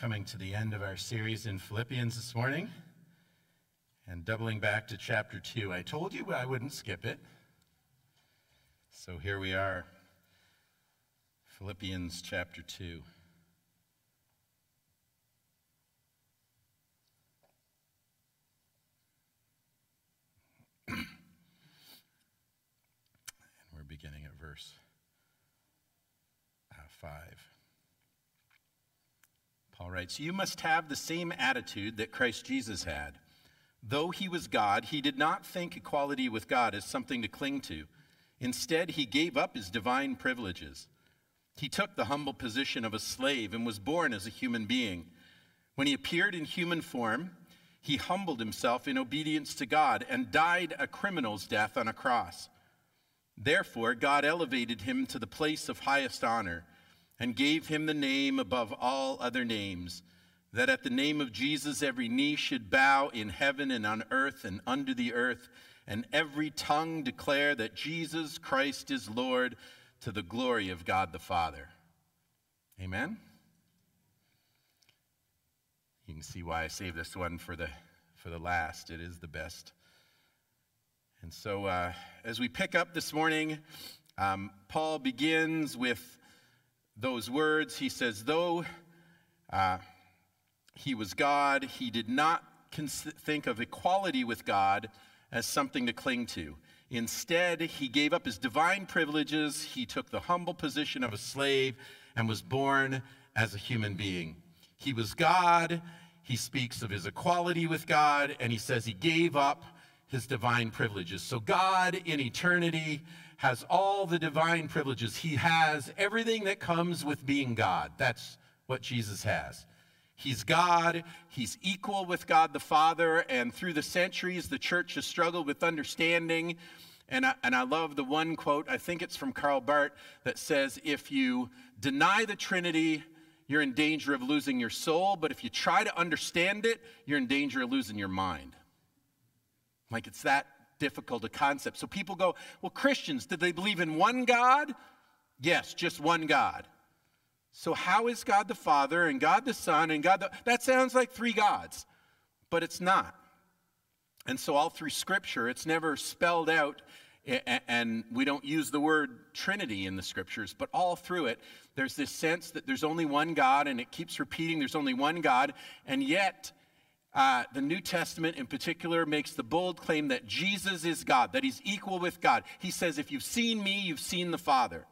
coming to the end of our series in Philippians this morning and doubling back to chapter 2. I told you I wouldn't skip it. So here we are, Philippians chapter 2. and we're beginning at verse uh, 5. Paul writes, You must have the same attitude that Christ Jesus had. Though he was God, he did not think equality with God as something to cling to. Instead, he gave up his divine privileges. He took the humble position of a slave and was born as a human being. When he appeared in human form, he humbled himself in obedience to God and died a criminal's death on a cross. Therefore, God elevated him to the place of highest honor and gave him the name above all other names, that at the name of Jesus every knee should bow in heaven and on earth and under the earth, and every tongue declare that Jesus Christ is Lord to the glory of God the Father. Amen? You can see why I saved this one for the, for the last. It is the best. And so, uh, as we pick up this morning, um, Paul begins with those words. He says, though uh, he was God, he did not cons- think of equality with God as something to cling to. Instead, he gave up his divine privileges. He took the humble position of a slave and was born as a human being. He was God. He speaks of his equality with God, and he says he gave up his divine privileges. So, God in eternity has all the divine privileges. He has everything that comes with being God. That's what Jesus has. He's God, he's equal with God the Father, and through the centuries, the church has struggled with understanding. And I, and I love the one quote, I think it's from Karl Barth, that says, If you deny the Trinity, you're in danger of losing your soul, but if you try to understand it, you're in danger of losing your mind. Like it's that difficult a concept. So people go, well, Christians, did they believe in one God? Yes, just one God. So how is God the Father and God the Son and God the. That sounds like three gods, but it's not. And so all through Scripture, it's never spelled out, and we don't use the word Trinity in the Scriptures, but all through it, there's this sense that there's only one God, and it keeps repeating there's only one God, and yet uh, the New Testament in particular makes the bold claim that Jesus is God, that he's equal with God. He says, If you've seen me, you've seen the Father.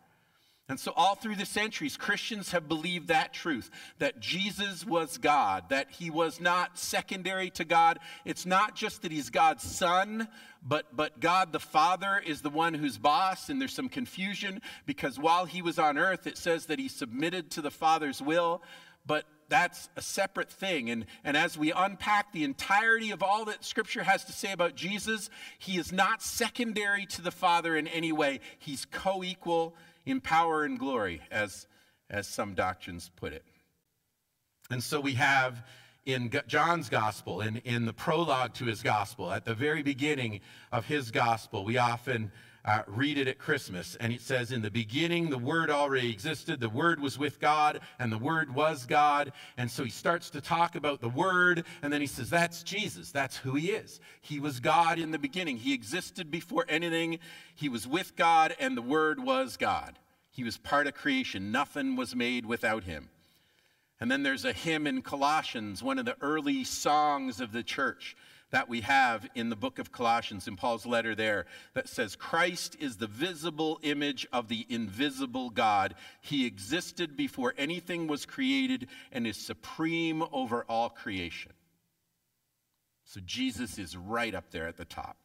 And so, all through the centuries, Christians have believed that truth that Jesus was God, that he was not secondary to God. It's not just that he's God's son, but, but God the Father is the one who's boss. And there's some confusion because while he was on earth, it says that he submitted to the Father's will. But that's a separate thing. And, and as we unpack the entirety of all that Scripture has to say about Jesus, he is not secondary to the Father in any way. He's co equal in power and glory, as, as some doctrines put it. And so we have in John's gospel, in, in the prologue to his gospel, at the very beginning of his gospel, we often uh, read it at Christmas. And it says, In the beginning, the Word already existed. The Word was with God, and the Word was God. And so he starts to talk about the Word, and then he says, That's Jesus. That's who he is. He was God in the beginning. He existed before anything. He was with God, and the Word was God. He was part of creation. Nothing was made without him. And then there's a hymn in Colossians, one of the early songs of the church that we have in the book of Colossians, in Paul's letter there, that says, Christ is the visible image of the invisible God. He existed before anything was created and is supreme over all creation. So Jesus is right up there at the top.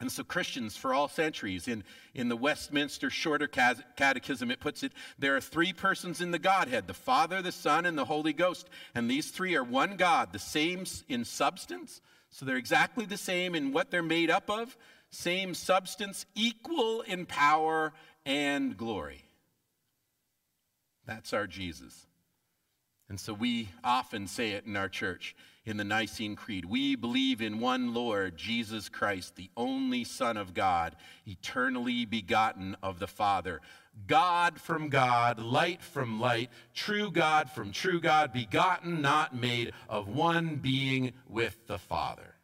And so, Christians for all centuries, in, in the Westminster Shorter Catechism, it puts it there are three persons in the Godhead the Father, the Son, and the Holy Ghost. And these three are one God, the same in substance. So, they're exactly the same in what they're made up of, same substance, equal in power and glory. That's our Jesus. And so we often say it in our church in the Nicene Creed. We believe in one Lord, Jesus Christ, the only Son of God, eternally begotten of the Father. God from God, light from light, true God from true God, begotten, not made, of one being with the Father.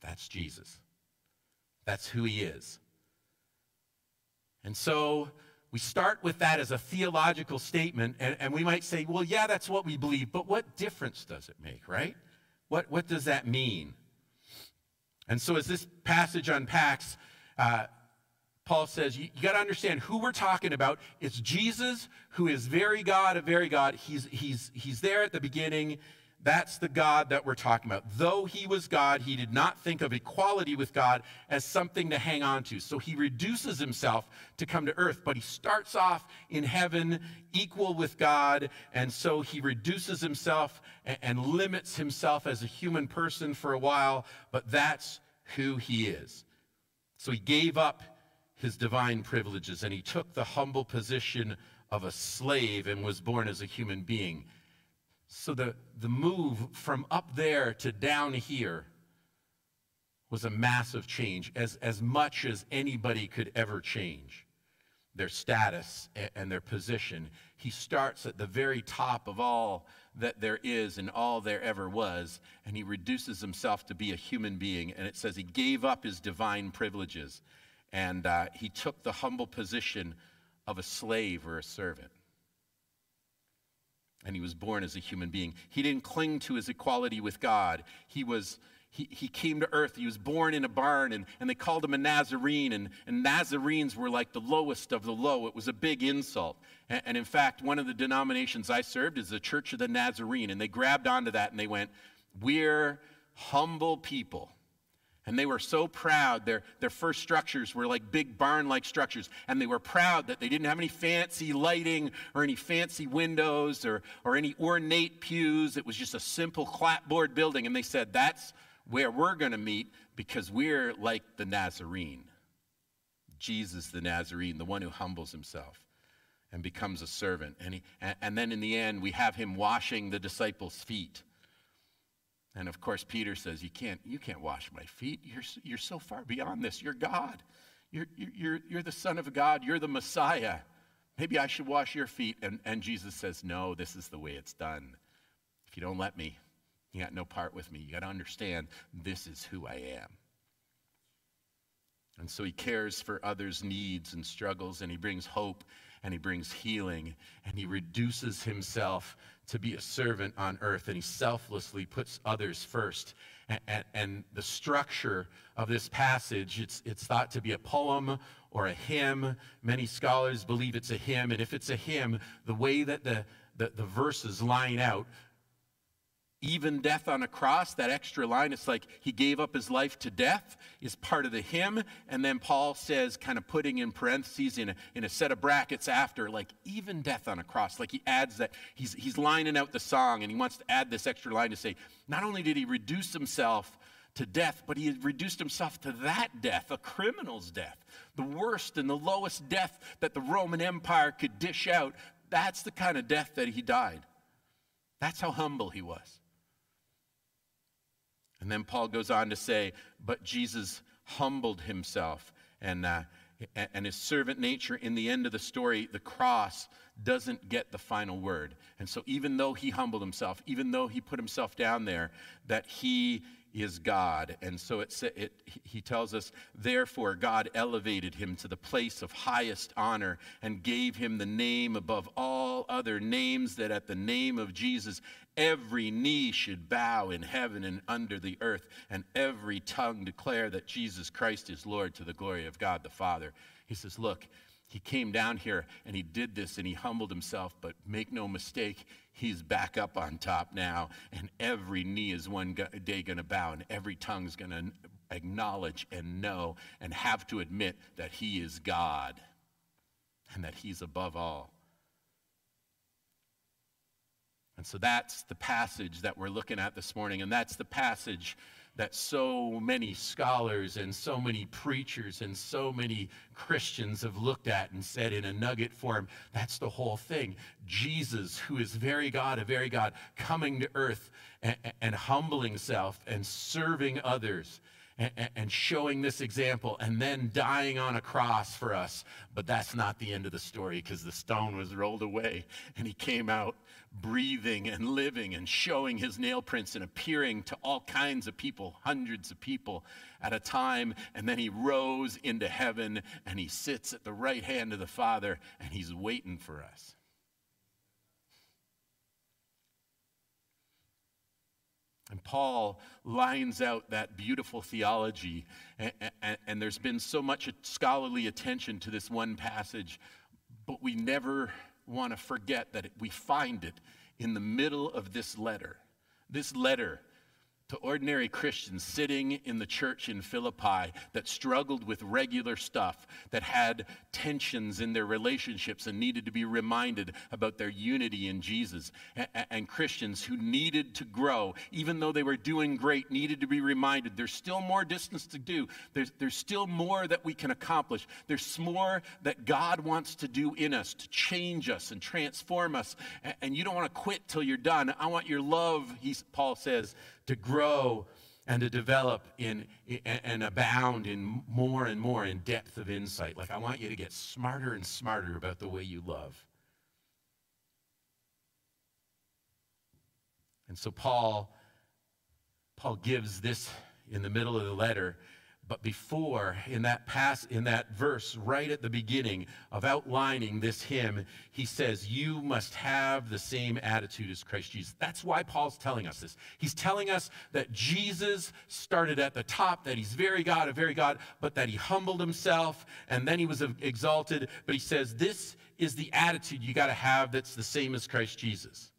That's Jesus. That's who he is. And so we start with that as a theological statement, and, and, we might say, well, yeah, that's what we believe, but what difference does it make, right? What, what does that mean? And so as this passage unpacks, uh, Paul says, you, you got to understand who we're talking about. It's Jesus, who is very God of very God. He's, he's, he's there at the beginning. That's the God that we're talking about. Though he was God, he did not think of equality with God as something to hang on to. So he reduces himself to come to earth, but he starts off in heaven equal with God. And so he reduces himself and, and limits himself as a human person for a while, but that's who he is. So he gave up his divine privileges and he took the humble position of a slave and was born as a human being. So the, the move from up there to down here was a massive change, as, as much as anybody could ever change their status and their position. He starts at the very top of all that there is and all there ever was, and he reduces himself to be a human being. And it says he gave up his divine privileges and uh, he took the humble position of a slave or a servant and he was born as a human being. He didn't cling to his equality with God. He was he, he came to earth. He was born in a barn, and, and they called him a Nazarene, and, and Nazarenes were like the lowest of the low. It was a big insult. And, and in fact, one of the denominations I served is the Church of the Nazarene, and they grabbed onto that and they went, We're humble people. And they were so proud. Their, their first structures were like big barn like structures. And they were proud that they didn't have any fancy lighting or any fancy windows or, or any ornate pews. It was just a simple clapboard building. And they said, That's where we're going to meet because we're like the Nazarene. Jesus the Nazarene, the one who humbles himself and becomes a servant. And, he, and, and then in the end, we have him washing the disciples' feet and of course, Peter says, You can't, you can't wash my feet. You're, you're so far beyond this. You're God. You're, you're, you're the Son of God. You're the Messiah. Maybe I should wash your feet. And, and Jesus says, No, this is the way it's done. If you don't let me, you got no part with me. You got to understand this is who I am. And so he cares for others' needs and struggles, and he brings hope and he brings healing, and he reduces himself to be a servant on earth, and he selflessly puts others first. And, and, and, the structure of this passage, it's, it's thought to be a poem or a hymn. Many scholars believe it's a hymn, and if it's a hymn, the way that the, the, the verses line out even death on a cross, that extra line, it's like he gave up his life to death, is part of the hymn. And then Paul says, kind of putting in parentheses in a, in a set of brackets after, like even death on a cross. Like he adds that, he's, he's lining out the song and he wants to add this extra line to say, not only did he reduce himself to death, but he had reduced himself to that death, a criminal's death, the worst and the lowest death that the Roman Empire could dish out. That's the kind of death that he died. That's how humble he was. And then Paul goes on to say, but Jesus humbled himself and, uh, and his servant nature in the end of the story, the cross doesn't get the final word. And so even though he humbled himself, even though he put himself down there, that he is God. And so it, it, he tells us, therefore, God elevated him to the place of highest honor and gave him the name above all other names, that at the name of Jesus, every knee should bow in heaven and under the earth, and every tongue declare that Jesus Christ is Lord to the glory of God the Father. He says, Look, he came down here and he did this and he humbled himself, but make no mistake, he's back up on top now, and every knee is one day going to bow, and every tongue is going to acknowledge and know and have to admit that he is God and that he's above all. And so that's the passage that we're looking at this morning, and that's the passage that so many scholars and so many preachers and so many Christians have looked at and said in a nugget form, that's the whole thing. Jesus, who is very God, a very God, coming to earth and, and humbling himself and serving others and showing this example and then dying on a cross for us. But that's not the end of the story because the stone was rolled away and he came out breathing and living and showing his nail prints and appearing to all kinds of people, hundreds of people at a time. And then he rose into heaven and he sits at the right hand of the Father and he's waiting for us. And Paul lines out that beautiful theology, and, and, and, there's been so much scholarly attention to this one passage, but we never want to forget that we find it in the middle of this letter. This letter to ordinary Christians sitting in the church in Philippi that struggled with regular stuff, that had tensions in their relationships and needed to be reminded about their unity in Jesus, and, Christians who needed to grow, even though they were doing great, needed to be reminded there's still more distance to do. There's, there's still more that we can accomplish. There's more that God wants to do in us to change us and transform us. And, and you don't want to quit till you're done. I want your love, Paul says, to grow and to develop in, and abound in more and more in depth of insight. Like I want you to get smarter and smarter about the way you love. And so Paul Paul gives this in the middle of the letter but before, in that pass, in that verse, right at the beginning of outlining this hymn, he says, You must have the same attitude as Christ Jesus. That's why Paul's telling us this. He's telling us that Jesus started at the top, that he's very God, a very God, but that he humbled himself and then he was exalted. But he says, This is the attitude you got to have that's the same as Christ Jesus.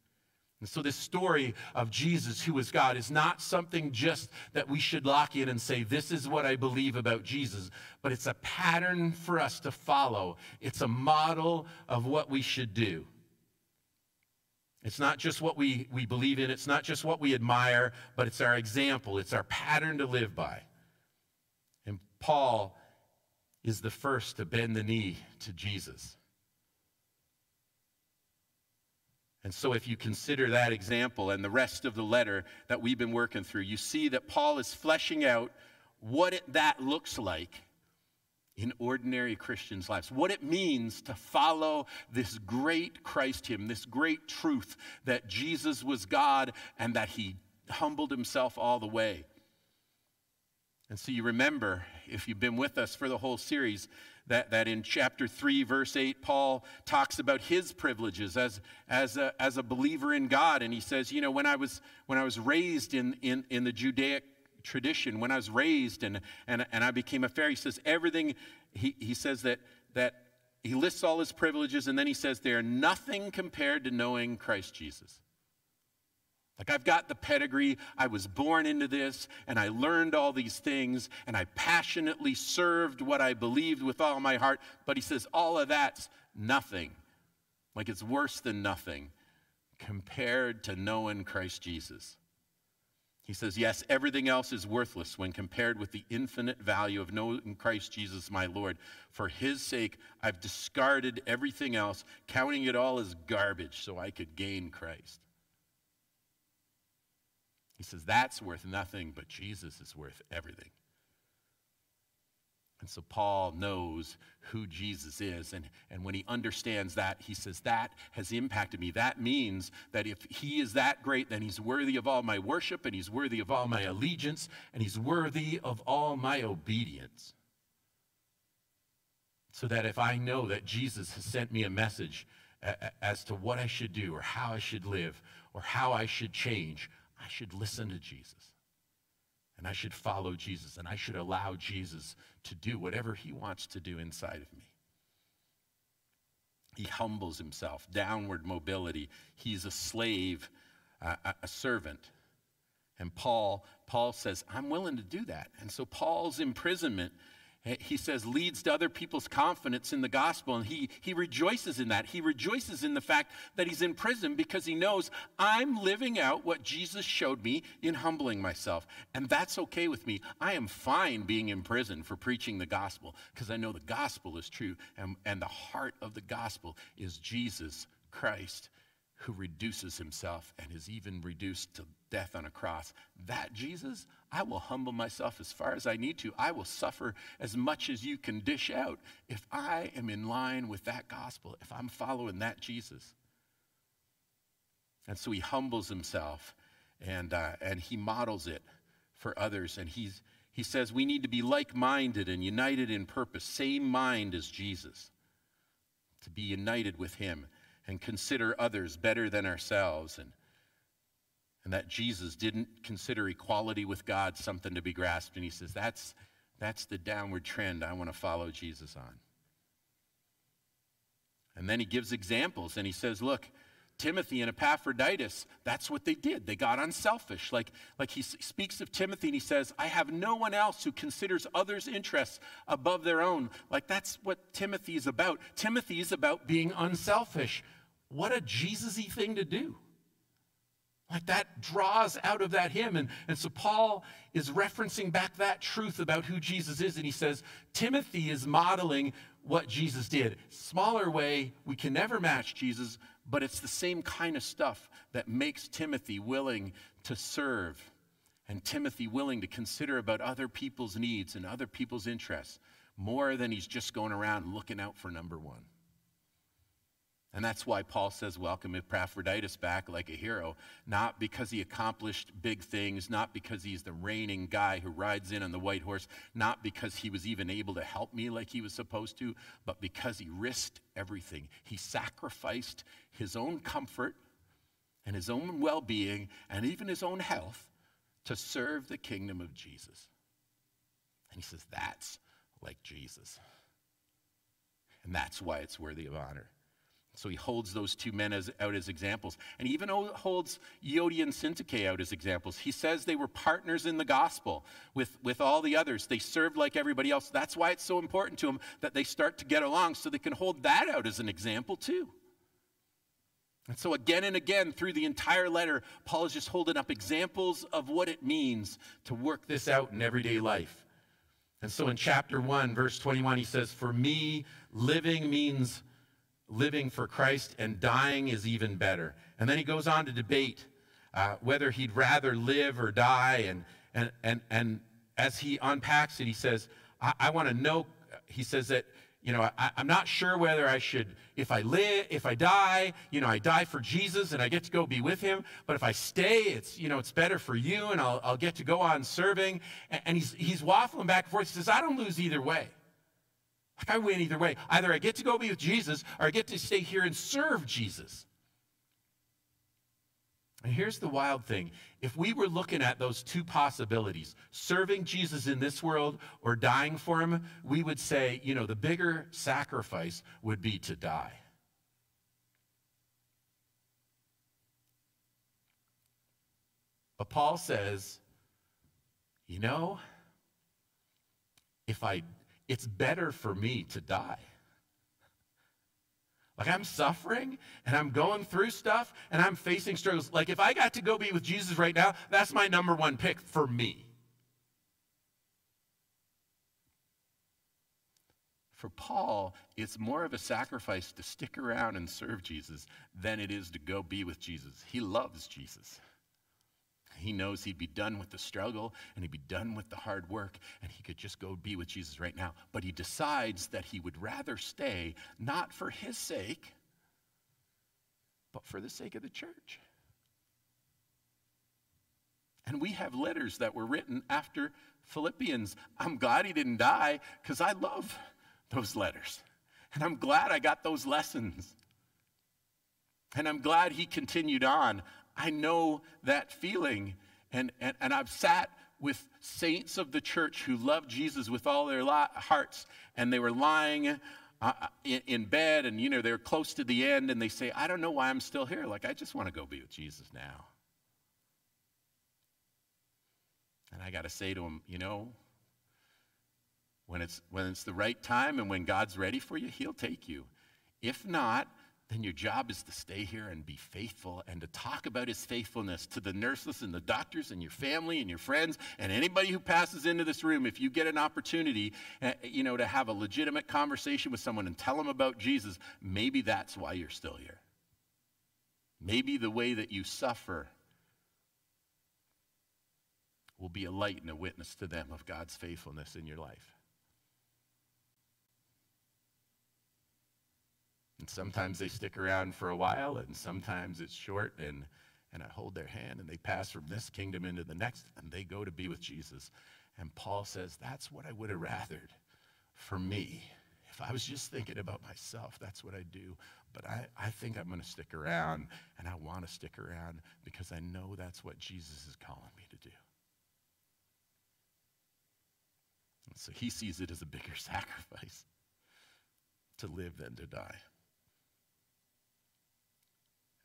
And so, this story of Jesus, who is God, is not something just that we should lock in and say, This is what I believe about Jesus, but it's a pattern for us to follow. It's a model of what we should do. It's not just what we, we believe in, it's not just what we admire, but it's our example, it's our pattern to live by. And Paul is the first to bend the knee to Jesus. And so, if you consider that example and the rest of the letter that we've been working through, you see that Paul is fleshing out what it, that looks like in ordinary Christians' lives, what it means to follow this great Christ hymn, this great truth that Jesus was God and that he humbled himself all the way. And so, you remember, if you've been with us for the whole series, that, that in chapter 3, verse 8, Paul talks about his privileges as, as, a, as a believer in God. And he says, you know, when I was, when I was raised in, in, in the Judaic tradition, when I was raised and, and, and I became a Pharisee, he says everything, he, he says that, that he lists all his privileges and then he says they are nothing compared to knowing Christ Jesus. Like, I've got the pedigree, I was born into this, and I learned all these things, and I passionately served what I believed with all my heart. But he says, all of that's nothing. Like, it's worse than nothing compared to knowing Christ Jesus. He says, Yes, everything else is worthless when compared with the infinite value of knowing Christ Jesus, my Lord. For his sake, I've discarded everything else, counting it all as garbage so I could gain Christ. He says, That's worth nothing, but Jesus is worth everything. And so Paul knows who Jesus is. And, and when he understands that, he says, That has impacted me. That means that if he is that great, then he's worthy of all my worship, and he's worthy of all my allegiance, and he's worthy of all my obedience. So that if I know that Jesus has sent me a message as to what I should do, or how I should live, or how I should change, I should listen to Jesus. And I should follow Jesus. And I should allow Jesus to do whatever he wants to do inside of me. He humbles himself, downward mobility. He's a slave, uh, a servant. And Paul, Paul says, I'm willing to do that. And so Paul's imprisonment he says, leads to other people's confidence in the gospel. And he, he rejoices in that. He rejoices in the fact that he's in prison because he knows I'm living out what Jesus showed me in humbling myself. And that's okay with me. I am fine being in prison for preaching the gospel because I know the gospel is true. And, and the heart of the gospel is Jesus Christ who reduces himself and is even reduced to death on a cross. That Jesus, I will humble myself as far as I need to. I will suffer as much as you can dish out if I am in line with that gospel, if I'm following that Jesus. And so he humbles himself and, uh, and he models it for others. And he's, he says we need to be like minded and united in purpose, same mind as Jesus, to be united with him and consider others better than ourselves. And, and that Jesus didn't consider equality with God something to be grasped. And he says, that's, that's the downward trend I want to follow Jesus on. And then he gives examples and he says, look, Timothy and Epaphroditus, that's what they did. They got unselfish. Like, like he speaks of Timothy and he says, I have no one else who considers others' interests above their own. Like that's what Timothy is about. Timothy is about being unselfish. What a Jesus y thing to do. Like that draws out of that hymn. And, and so Paul is referencing back that truth about who Jesus is. And he says, Timothy is modeling what Jesus did. Smaller way, we can never match Jesus, but it's the same kind of stuff that makes Timothy willing to serve and Timothy willing to consider about other people's needs and other people's interests more than he's just going around looking out for number one. And that's why Paul says, Welcome Epaphroditus back like a hero, not because he accomplished big things, not because he's the reigning guy who rides in on the white horse, not because he was even able to help me like he was supposed to, but because he risked everything. He sacrificed his own comfort and his own well being and even his own health to serve the kingdom of Jesus. And he says, That's like Jesus. And that's why it's worthy of honor. So he holds those two men as, out as examples. And he even holds Euodia and Syntyche out as examples. He says they were partners in the gospel with, with all the others. They served like everybody else. That's why it's so important to him that they start to get along so they can hold that out as an example too. And so, again and again, through the entire letter, Paul is just holding up examples of what it means to work this out in everyday life. And so, in chapter 1, verse 21, he says, For me, living means living for Christ and dying is even better. And then he goes on to debate uh, whether he'd rather live or die. And, and, and, and as he unpacks it, he says, I, I want to know, he says that, you know, I, I'm not sure whether I should, if I live, if I die, you know, I die for Jesus and I get to go be with him. But if I stay, it's, you know, it's better for you and I'll, I'll get to go on serving. And, and he's, he's waffling back and forth. He says, I don't lose either way. I win either way. Either I get to go be with Jesus or I get to stay here and serve Jesus. And here's the wild thing if we were looking at those two possibilities, serving Jesus in this world or dying for him, we would say, you know, the bigger sacrifice would be to die. But Paul says, you know, if I it's better for me to die. Like I'm suffering and I'm going through stuff and I'm facing struggles. Like if I got to go be with Jesus right now, that's my number one pick for me. For Paul, it's more of a sacrifice to stick around and serve Jesus than it is to go be with Jesus. He loves Jesus. He knows he'd be done with the struggle and he'd be done with the hard work and he could just go be with Jesus right now. But he decides that he would rather stay, not for his sake, but for the sake of the church. And we have letters that were written after Philippians. I'm glad he didn't die because I love those letters. And I'm glad I got those lessons. And I'm glad he continued on. I know that feeling. And, and, and I've sat with saints of the church who loved Jesus with all their hearts, and they were lying uh, uh, in, in, bed, and you know, they're close to the end, and they say, I don't know why I'm still here. Like, I just want to go be with Jesus now. And I got to say to them, you know, When it's, when it's the right time and when God's ready for you, He'll take you. If not, then your job is to stay here and be faithful and to talk about his faithfulness to the nurses and the doctors and your family and your friends and anybody who passes into this room. If you get an opportunity, uh, you know, to have a legitimate conversation with someone and tell them about Jesus, maybe that's why you're still here. Maybe the way that you suffer will be a light and a witness to them of God's faithfulness in your life. And sometimes they stick around for a while, and sometimes it's short, and, and I hold their hand, and they pass from this kingdom into the next, and they go to be with Jesus. And Paul says, That's what I would have rathered for me. If I was just thinking about myself, that's what I'd do. But I, I think I'm going to stick around, and I want to stick around because I know that's what Jesus is calling me to do. So he sees it as a bigger sacrifice to live than to die.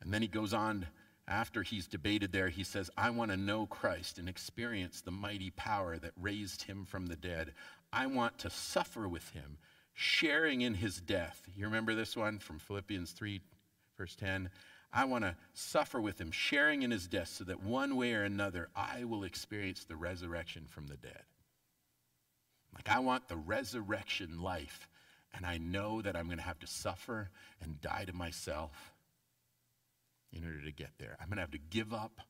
And then he goes on after he's debated there, he says, I want to know Christ and experience the mighty power that raised him from the dead. I want to suffer with him, sharing in his death. You remember this one from Philippians 3, verse 10? I want to suffer with him, sharing in his death, so that one way or another I will experience the resurrection from the dead. Like, I want the resurrection life, and I know that I'm going to have to suffer and die to myself in order to get there. I'm going to have to give up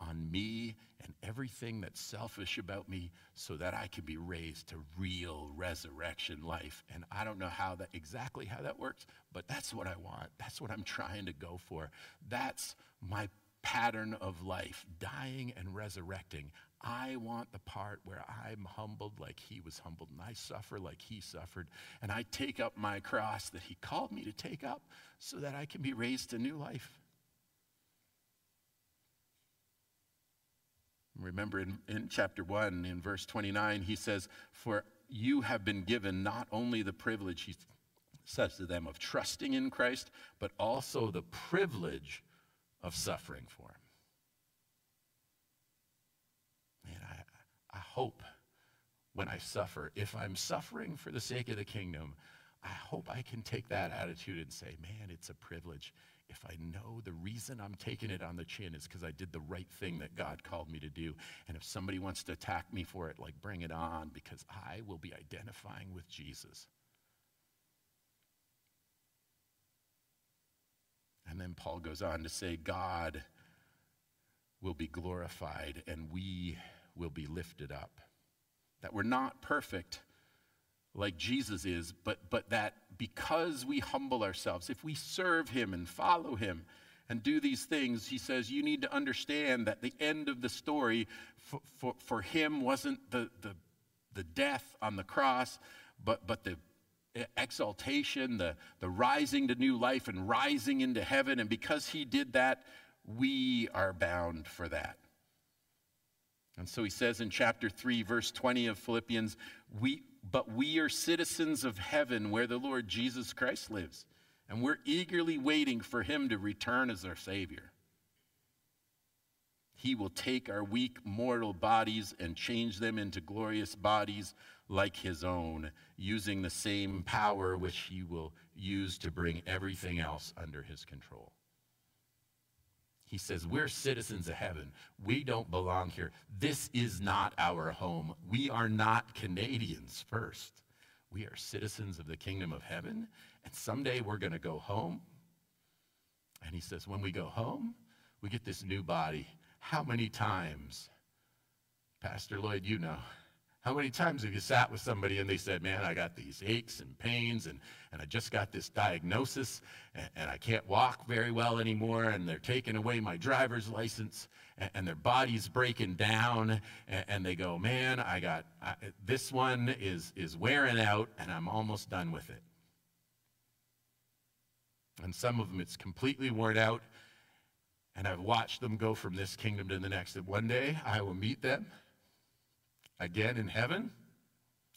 on me and everything that's selfish about me so that I can be raised to real resurrection life. And I don't know how that exactly how that works, but that's what I want. That's what I'm trying to go for. That's my pattern of life, dying and resurrecting. I want the part where I'm humbled like he was humbled, and I suffer like he suffered, and I take up my cross that he called me to take up so that I can be raised to new life. Remember in, in chapter 1, in verse 29, he says, For you have been given not only the privilege, he says to them, of trusting in Christ, but also the privilege of suffering for him. And I, I hope when I suffer, if I'm suffering for the sake of the kingdom, I hope I can take that attitude and say, man, it's a privilege if I know the reason I'm taking it mm-hmm. on the chin is because I did the right thing that mm-hmm. God called me to do. And if somebody wants to attack me for it, like bring it on because I will be identifying with Jesus. And then Paul goes on to say, God will be glorified and we will be lifted up. That we're not perfect like Jesus is, but, but that because we humble ourselves, if we serve him and follow him and do these things, he says, you need to understand that the end of the story for, for, for him wasn't the, the, the death on the cross, but, but the exaltation, the, the rising to new life and rising into heaven. And because he did that, we are bound for that. And so he says in chapter 3, verse 20 of Philippians, we, but we are citizens of heaven where the Lord Jesus Christ lives, and we're eagerly waiting for him to return as our Savior. He will take our weak mortal bodies and change them into glorious bodies like his own, using the same power which he will use to bring everything else under his control. He says, We're citizens of heaven. We don't belong here. This is not our home. We are not Canadians first. We are citizens of the kingdom of heaven. And someday we're going to go home. And he says, When we go home, we get this new body. How many times, Pastor Lloyd, you know, how many times have you sat with somebody and they said, Man, I got these aches and pains, and, and I just got this diagnosis, and, and I can't walk very well anymore, and they're taking away my driver's license, and, and their body's breaking down, and, and they go, Man, I got I, this one is, is wearing out, and I'm almost done with it. And some of them, it's completely worn out, and I've watched them go from this kingdom to the next. And one day I will meet them again in heaven,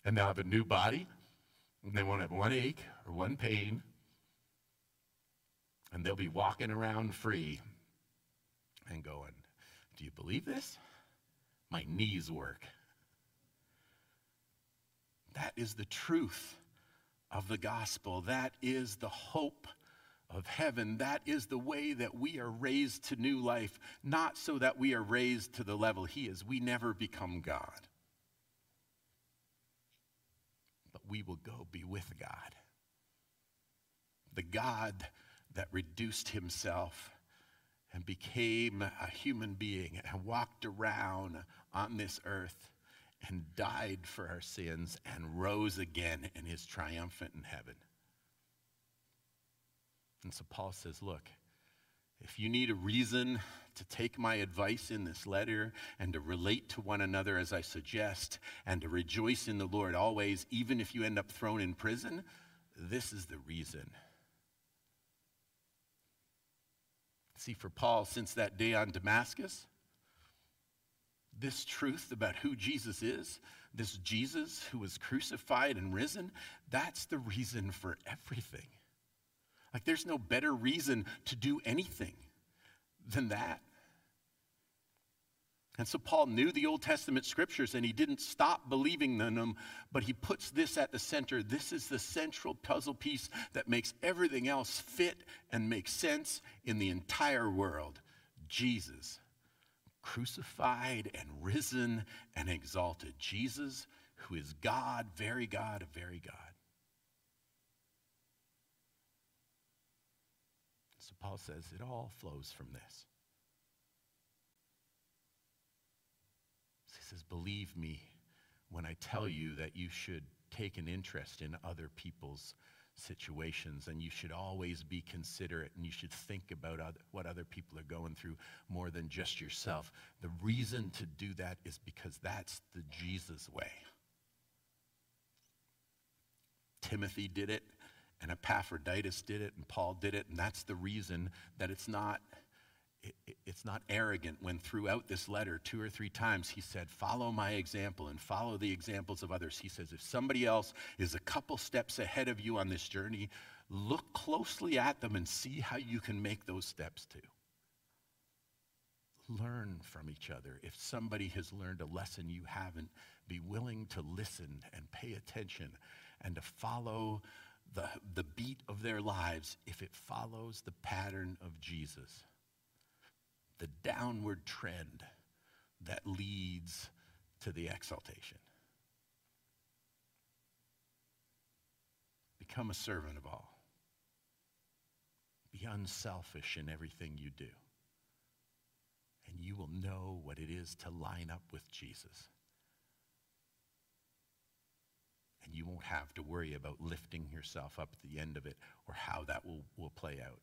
and they'll have a new body, and they won't have one ache or one pain, and they'll be walking around free and going, Do you believe this? My knees work. That is the truth of the gospel. That is the hope of heaven. That is the way that we are raised to new life, not so that we are raised to the level He is. We never become God. But we will go be with God. The God that reduced Himself and became a human being and walked around on this earth and died for our sins and rose again and is triumphant in heaven. And so Paul says, Look, if you need a reason to take my advice in this letter and to relate to one another as I suggest and to rejoice in the Lord always, even if you end up thrown in prison, this is the reason. See, for Paul, since that day on Damascus, this truth about who Jesus is, this Jesus who was crucified and risen, that's the reason for everything. Like, there's no better reason to do anything than that. And so Paul knew the Old Testament scriptures and he didn't stop believing in them, but he puts this at the center. This is the central puzzle piece that makes everything else fit and make sense in the entire world Jesus, crucified and risen and exalted. Jesus, who is God, very God, very God. Paul says it all flows from this. He says, Believe me when I tell you that you should take an interest in other people's situations and you should always be considerate and you should think about other, what other people are going through more than just yourself. The reason to do that is because that's the Jesus way. Timothy did it and Epaphroditus did it, and Paul did it, and that's the reason that it's not, it, it's not arrogant when throughout this letter, two or three times, he said, Follow my example and follow the examples of others. He says, If somebody else is a couple steps ahead of you on this journey, look closely at them and see how you can make those steps too. Learn from each other. If somebody has learned a lesson you haven't, be willing to listen and pay attention and to follow the, the beat of their lives if it follows the pattern of Jesus, the downward trend that leads to the exaltation. Become a servant of all. Be unselfish in everything you do. And you will know what it is to line up with Jesus. And you won't have to worry about lifting yourself up at the end of it or how that will, will play out.